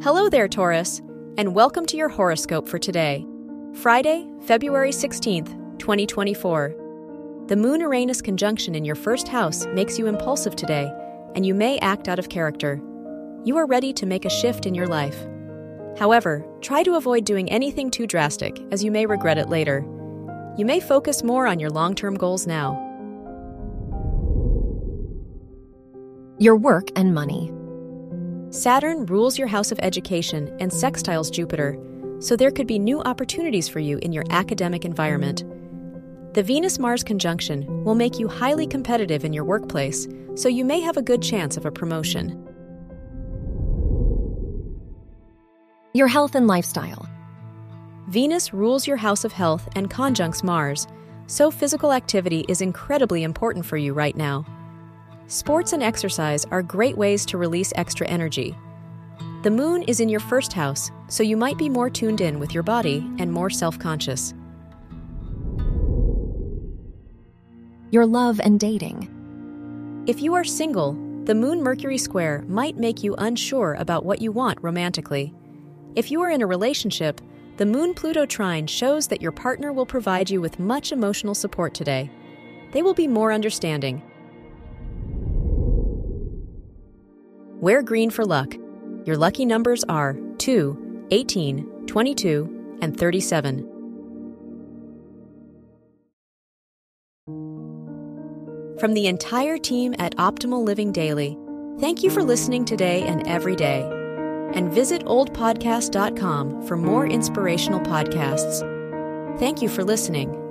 Hello there, Taurus, and welcome to your horoscope for today, Friday, February 16th, 2024. The Moon Uranus conjunction in your first house makes you impulsive today, and you may act out of character. You are ready to make a shift in your life. However, try to avoid doing anything too drastic, as you may regret it later. You may focus more on your long term goals now. Your work and money. Saturn rules your house of education and sextiles Jupiter, so there could be new opportunities for you in your academic environment. The Venus Mars conjunction will make you highly competitive in your workplace, so you may have a good chance of a promotion. Your health and lifestyle. Venus rules your house of health and conjuncts Mars, so physical activity is incredibly important for you right now. Sports and exercise are great ways to release extra energy. The moon is in your first house, so you might be more tuned in with your body and more self conscious. Your love and dating. If you are single, the Moon Mercury square might make you unsure about what you want romantically. If you are in a relationship, the Moon Pluto trine shows that your partner will provide you with much emotional support today. They will be more understanding Wear green for luck. Your lucky numbers are 2, 18, 22, and 37. From the entire team at Optimal Living Daily, thank you for listening today and every day. And visit oldpodcast.com for more inspirational podcasts. Thank you for listening.